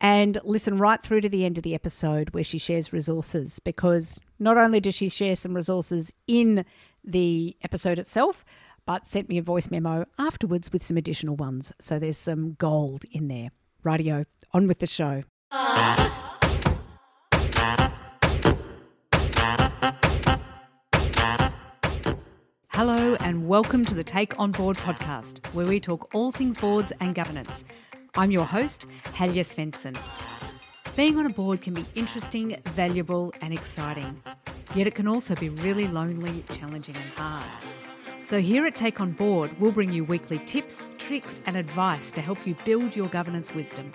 and listen right through to the end of the episode where she shares resources because not only does she share some resources in the episode itself, but sent me a voice memo afterwards with some additional ones. So there's some gold in there. Radio, on with the show. Hello, and welcome to the Take On Board podcast, where we talk all things boards and governance. I'm your host, Helga Svendsen. Being on a board can be interesting, valuable, and exciting. Yet it can also be really lonely, challenging, and hard. So, here at Take On Board, we'll bring you weekly tips, tricks, and advice to help you build your governance wisdom.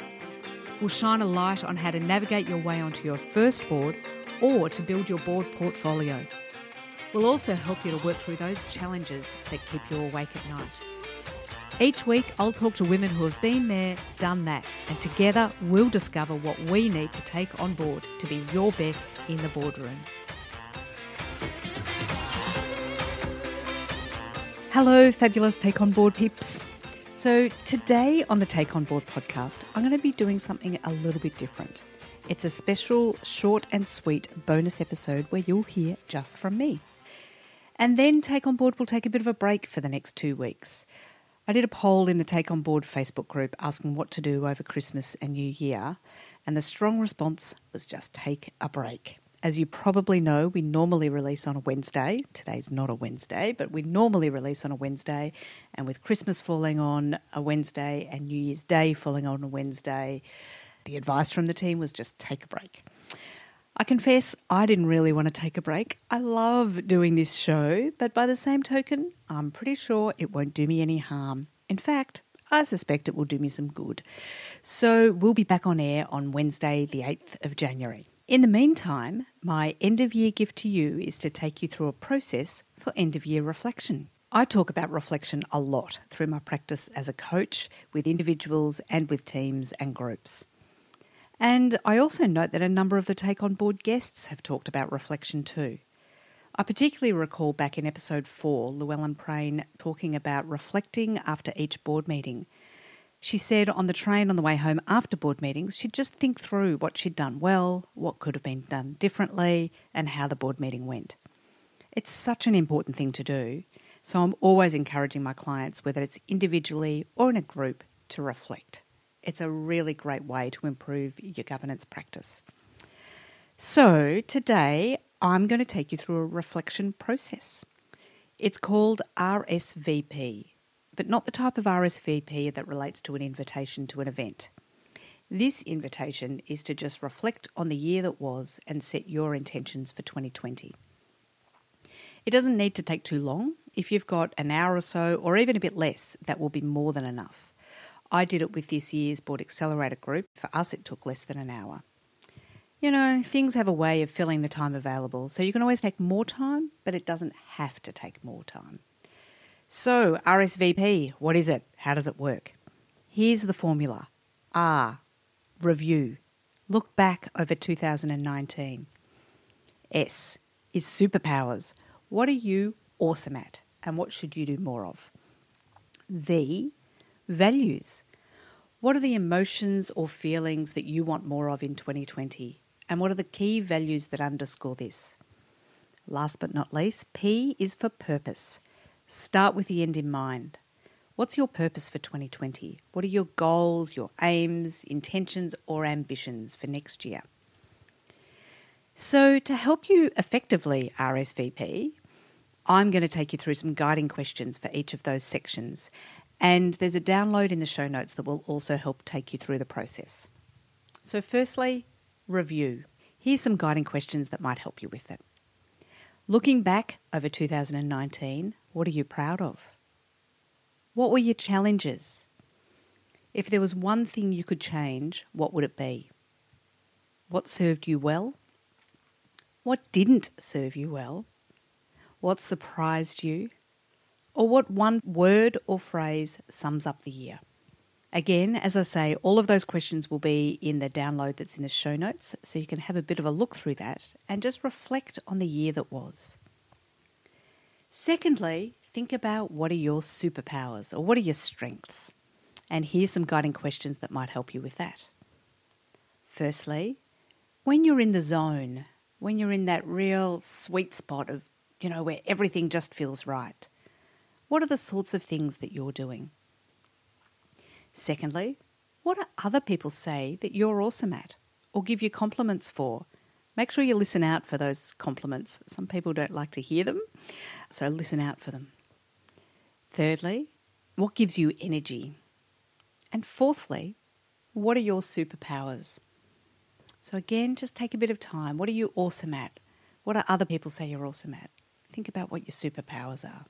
We'll shine a light on how to navigate your way onto your first board or to build your board portfolio. We'll also help you to work through those challenges that keep you awake at night. Each week, I'll talk to women who have been there, done that, and together we'll discover what we need to take on board to be your best in the boardroom. Hello, fabulous Take On Board peeps. So, today on the Take On Board podcast, I'm going to be doing something a little bit different. It's a special, short and sweet bonus episode where you'll hear just from me. And then Take On Board will take a bit of a break for the next two weeks. I did a poll in the Take On Board Facebook group asking what to do over Christmas and New Year, and the strong response was just take a break. As you probably know, we normally release on a Wednesday. Today's not a Wednesday, but we normally release on a Wednesday. And with Christmas falling on a Wednesday and New Year's Day falling on a Wednesday, the advice from the team was just take a break. I confess I didn't really want to take a break. I love doing this show, but by the same token, I'm pretty sure it won't do me any harm. In fact, I suspect it will do me some good. So we'll be back on air on Wednesday, the 8th of January. In the meantime, my end of year gift to you is to take you through a process for end of year reflection. I talk about reflection a lot through my practice as a coach with individuals and with teams and groups. And I also note that a number of the Take On Board guests have talked about reflection too. I particularly recall back in episode 4, Llewellyn Prain talking about reflecting after each board meeting. She said on the train on the way home after board meetings, she'd just think through what she'd done well, what could have been done differently, and how the board meeting went. It's such an important thing to do, so I'm always encouraging my clients, whether it's individually or in a group, to reflect. It's a really great way to improve your governance practice. So, today I'm going to take you through a reflection process. It's called RSVP, but not the type of RSVP that relates to an invitation to an event. This invitation is to just reflect on the year that was and set your intentions for 2020. It doesn't need to take too long. If you've got an hour or so, or even a bit less, that will be more than enough. I did it with this year's Board Accelerator group. For us, it took less than an hour. You know, things have a way of filling the time available, so you can always take more time, but it doesn't have to take more time. So, RSVP, what is it? How does it work? Here's the formula R, review. Look back over 2019. S is superpowers. What are you awesome at, and what should you do more of? V Values. What are the emotions or feelings that you want more of in 2020? And what are the key values that underscore this? Last but not least, P is for purpose. Start with the end in mind. What's your purpose for 2020? What are your goals, your aims, intentions, or ambitions for next year? So, to help you effectively RSVP, I'm going to take you through some guiding questions for each of those sections and there's a download in the show notes that will also help take you through the process. So, firstly, review. Here's some guiding questions that might help you with it. Looking back over 2019, what are you proud of? What were your challenges? If there was one thing you could change, what would it be? What served you well What didn't serve you well? What surprised you? Or what one word or phrase sums up the year? Again, as I say, all of those questions will be in the download that's in the show notes, so you can have a bit of a look through that and just reflect on the year that was. Secondly, think about what are your superpowers or what are your strengths? And here's some guiding questions that might help you with that. Firstly, when you're in the zone, when you're in that real sweet spot of, you know, where everything just feels right, what are the sorts of things that you're doing? Secondly, what do other people say that you're awesome at or give you compliments for? Make sure you listen out for those compliments. Some people don't like to hear them, so listen out for them. Thirdly, what gives you energy? And fourthly, what are your superpowers? So, again, just take a bit of time. What are you awesome at? What do other people say you're awesome at? Think about what your superpowers are.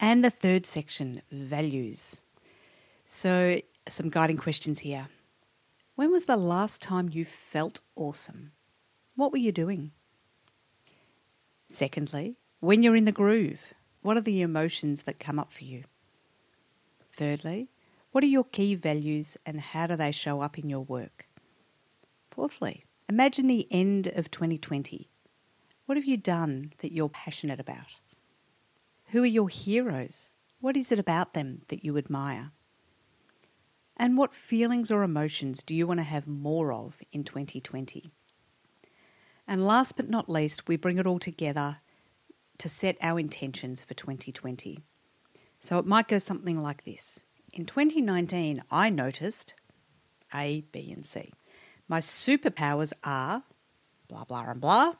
And the third section, values. So, some guiding questions here. When was the last time you felt awesome? What were you doing? Secondly, when you're in the groove, what are the emotions that come up for you? Thirdly, what are your key values and how do they show up in your work? Fourthly, imagine the end of 2020. What have you done that you're passionate about? Who are your heroes? What is it about them that you admire? And what feelings or emotions do you want to have more of in 2020? And last but not least, we bring it all together to set our intentions for 2020. So it might go something like this In 2019, I noticed A, B, and C. My superpowers are blah, blah, and blah.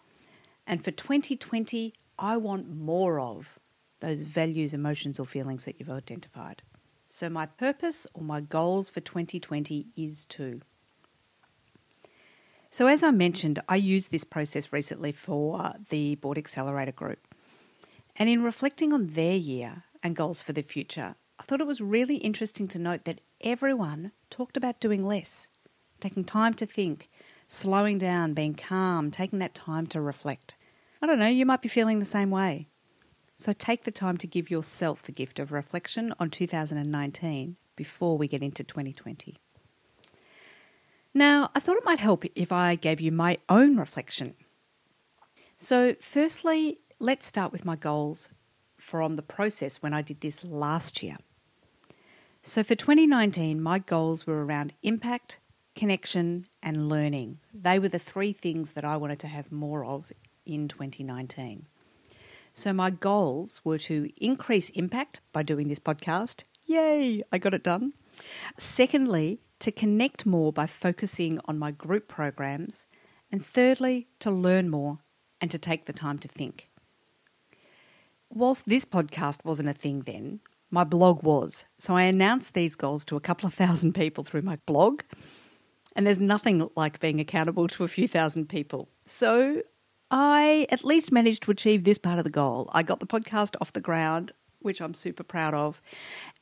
And for 2020, I want more of those values, emotions, or feelings that you've identified. So, my purpose or my goals for 2020 is to. So, as I mentioned, I used this process recently for the Board Accelerator group. And in reflecting on their year and goals for the future, I thought it was really interesting to note that everyone talked about doing less, taking time to think, slowing down, being calm, taking that time to reflect. I don't know, you might be feeling the same way. So take the time to give yourself the gift of reflection on 2019 before we get into 2020. Now, I thought it might help if I gave you my own reflection. So, firstly, let's start with my goals from the process when I did this last year. So, for 2019, my goals were around impact, connection, and learning. They were the three things that I wanted to have more of in 2019. So, my goals were to increase impact by doing this podcast. Yay, I got it done. Secondly, to connect more by focusing on my group programs. And thirdly, to learn more and to take the time to think. Whilst this podcast wasn't a thing then, my blog was. So I announced these goals to a couple of thousand people through my blog. And there's nothing like being accountable to a few thousand people. So I at least managed to achieve this part of the goal. I got the podcast off the ground, which I'm super proud of.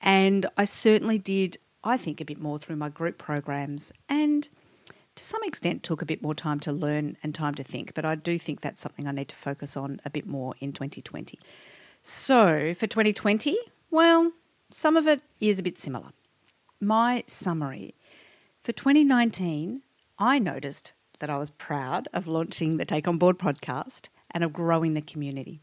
And I certainly did, I think, a bit more through my group programs and to some extent took a bit more time to learn and time to think. But I do think that's something I need to focus on a bit more in 2020. So for 2020, well, some of it is a bit similar. My summary for 2019, I noticed that I was proud of launching the Take On Board podcast and of growing the community.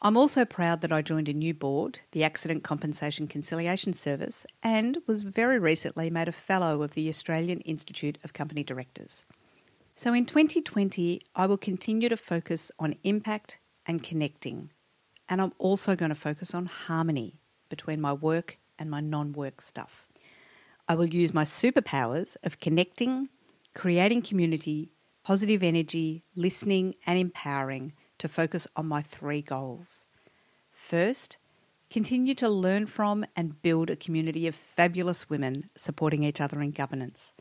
I'm also proud that I joined a new board, the Accident Compensation Conciliation Service, and was very recently made a Fellow of the Australian Institute of Company Directors. So in 2020, I will continue to focus on impact and connecting, and I'm also going to focus on harmony between my work and my non work stuff. I will use my superpowers of connecting, creating community, positive energy, listening, and empowering to focus on my three goals. First, continue to learn from and build a community of fabulous women supporting each other in governance.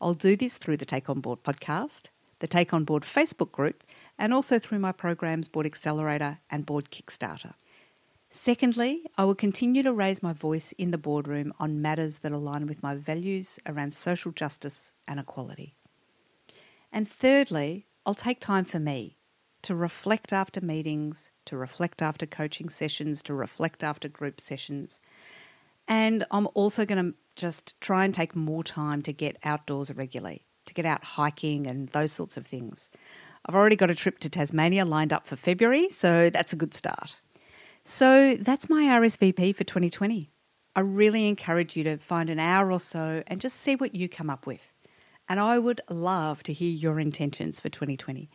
I'll do this through the Take On Board podcast, the Take On Board Facebook group, and also through my programs Board Accelerator and Board Kickstarter. Secondly, I will continue to raise my voice in the boardroom on matters that align with my values around social justice and equality. And thirdly, I'll take time for me to reflect after meetings, to reflect after coaching sessions, to reflect after group sessions. And I'm also going to just try and take more time to get outdoors regularly, to get out hiking and those sorts of things. I've already got a trip to Tasmania lined up for February, so that's a good start. So that's my RSVP for 2020. I really encourage you to find an hour or so and just see what you come up with. And I would love to hear your intentions for 2020.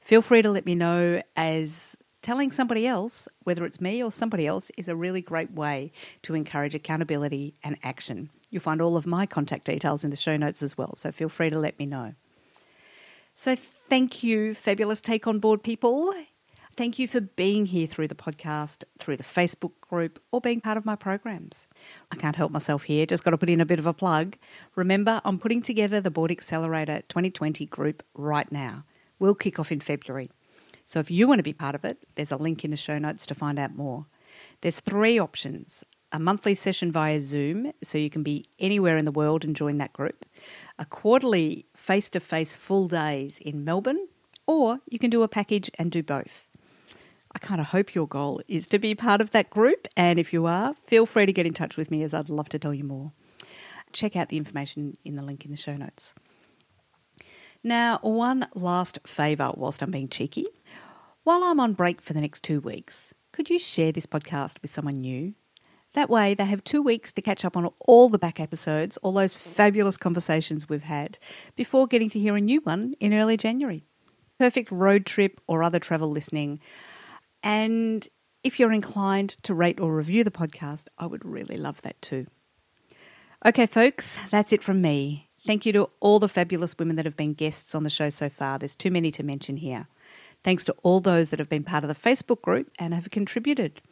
Feel free to let me know as telling somebody else, whether it's me or somebody else, is a really great way to encourage accountability and action. You'll find all of my contact details in the show notes as well, so feel free to let me know. So, thank you, fabulous Take On Board people. Thank you for being here through the podcast, through the Facebook group, or being part of my programs. I can't help myself here, just got to put in a bit of a plug. Remember, I'm putting together the Board Accelerator 2020 group right now. We'll kick off in February. So if you want to be part of it, there's a link in the show notes to find out more. There's three options a monthly session via Zoom, so you can be anywhere in the world and join that group, a quarterly face to face full days in Melbourne, or you can do a package and do both. Kind of hope your goal is to be part of that group, and if you are, feel free to get in touch with me as I'd love to tell you more. Check out the information in the link in the show notes. Now, one last favour whilst I'm being cheeky. While I'm on break for the next two weeks, could you share this podcast with someone new? That way, they have two weeks to catch up on all the back episodes, all those fabulous conversations we've had, before getting to hear a new one in early January. Perfect road trip or other travel listening. And if you're inclined to rate or review the podcast, I would really love that too. Okay, folks, that's it from me. Thank you to all the fabulous women that have been guests on the show so far. There's too many to mention here. Thanks to all those that have been part of the Facebook group and have contributed.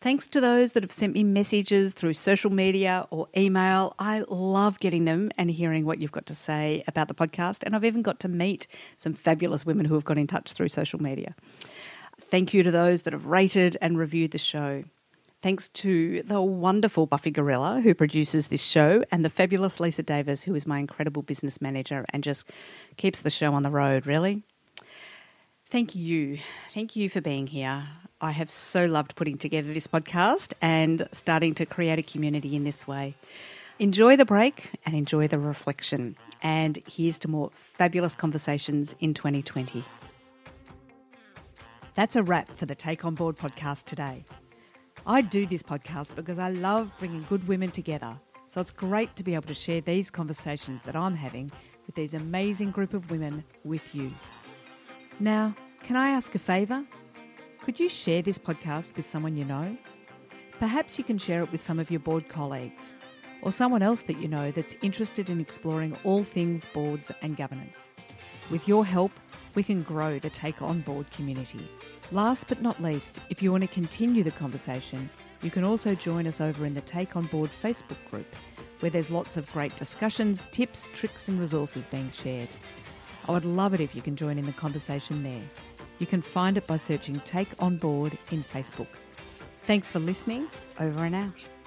Thanks to those that have sent me messages through social media or email. I love getting them and hearing what you've got to say about the podcast. And I've even got to meet some fabulous women who have got in touch through social media. Thank you to those that have rated and reviewed the show. Thanks to the wonderful Buffy Gorilla, who produces this show, and the fabulous Lisa Davis, who is my incredible business manager and just keeps the show on the road, really. Thank you. Thank you for being here. I have so loved putting together this podcast and starting to create a community in this way. Enjoy the break and enjoy the reflection. And here's to more fabulous conversations in 2020. That's a wrap for the Take On Board podcast today. I do this podcast because I love bringing good women together. So it's great to be able to share these conversations that I'm having with these amazing group of women with you. Now, can I ask a favour? Could you share this podcast with someone you know? Perhaps you can share it with some of your board colleagues or someone else that you know that's interested in exploring all things boards and governance. With your help, we can grow the Take On Board community. Last but not least, if you want to continue the conversation, you can also join us over in the Take On Board Facebook group, where there's lots of great discussions, tips, tricks, and resources being shared. I would love it if you can join in the conversation there. You can find it by searching Take On Board in Facebook. Thanks for listening. Over and out.